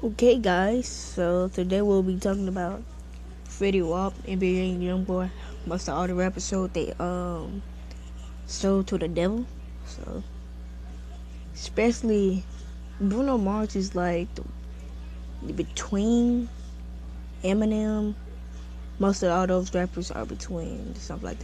Okay, guys, so today we'll be talking about Fetty Wap, NBA Young YoungBoy. Most of all the rappers they um sold to the devil. So especially Bruno Mars is like the, between Eminem. Most of all those rappers are between something like that.